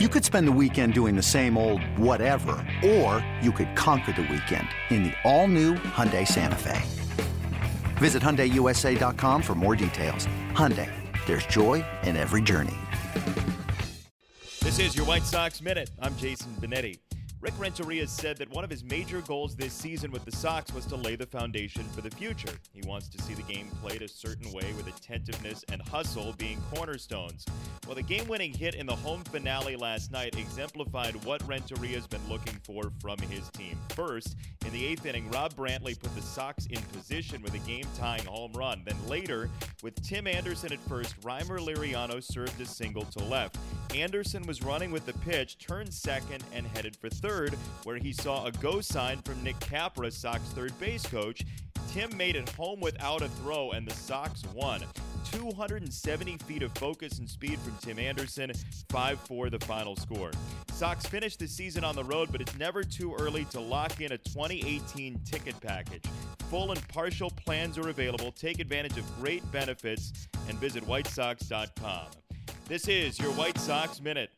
You could spend the weekend doing the same old whatever, or you could conquer the weekend in the all-new Hyundai Santa Fe. Visit HyundaiUSA.com for more details. Hyundai, there's joy in every journey. This is your White Sox Minute. I'm Jason Benetti. Rick Renteria said that one of his major goals this season with the Sox was to lay the foundation for the future. He wants to see the game played a certain way with attentiveness and hustle being cornerstones. Well, the game winning hit in the home finale last night exemplified what Renteria's been looking for from his team. First, in the eighth inning, Rob Brantley put the Sox in position with a game tying home run. Then later, with Tim Anderson at first, Rymer Liriano served a single to left. Anderson was running with the pitch, turned second, and headed for third, where he saw a go sign from Nick Capra, Sox third base coach. Tim made it home without a throw, and the Sox won. 270 feet of focus and speed from Tim Anderson, 5 4 the final score. Sox finished the season on the road, but it's never too early to lock in a 2018 ticket package. Full and partial plans are available. Take advantage of great benefits and visit whitesox.com. This is your White Sox Minute.